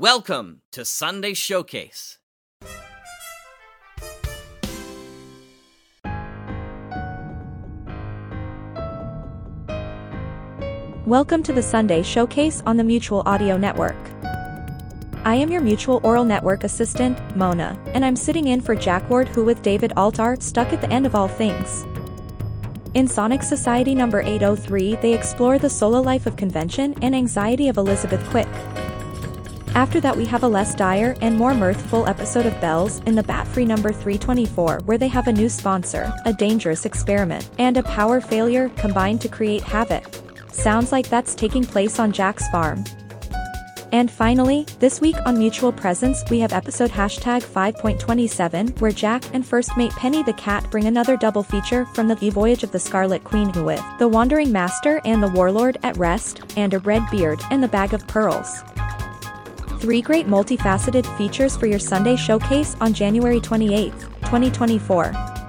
Welcome to Sunday Showcase. Welcome to the Sunday Showcase on the Mutual Audio Network. I am your Mutual Audio Network assistant, Mona, and I'm sitting in for Jack Ward who with David Altar stuck at the end of all things. In Sonic Society number 803 they explore the solo life of convention and anxiety of Elizabeth Quick. After that we have a less dire and more mirthful episode of Bell's in the Batfry number 324 where they have a new sponsor, a dangerous experiment, and a power failure combined to create havoc. Sounds like that's taking place on Jack's farm. And finally, this week on Mutual Presents we have episode hashtag 5.27 where Jack and first mate Penny the cat bring another double feature from the Voyage of the Scarlet Queen who with the Wandering Master and the Warlord at rest, and a red beard and the Bag of Pearls. Three great multifaceted features for your Sunday showcase on January 28, 2024.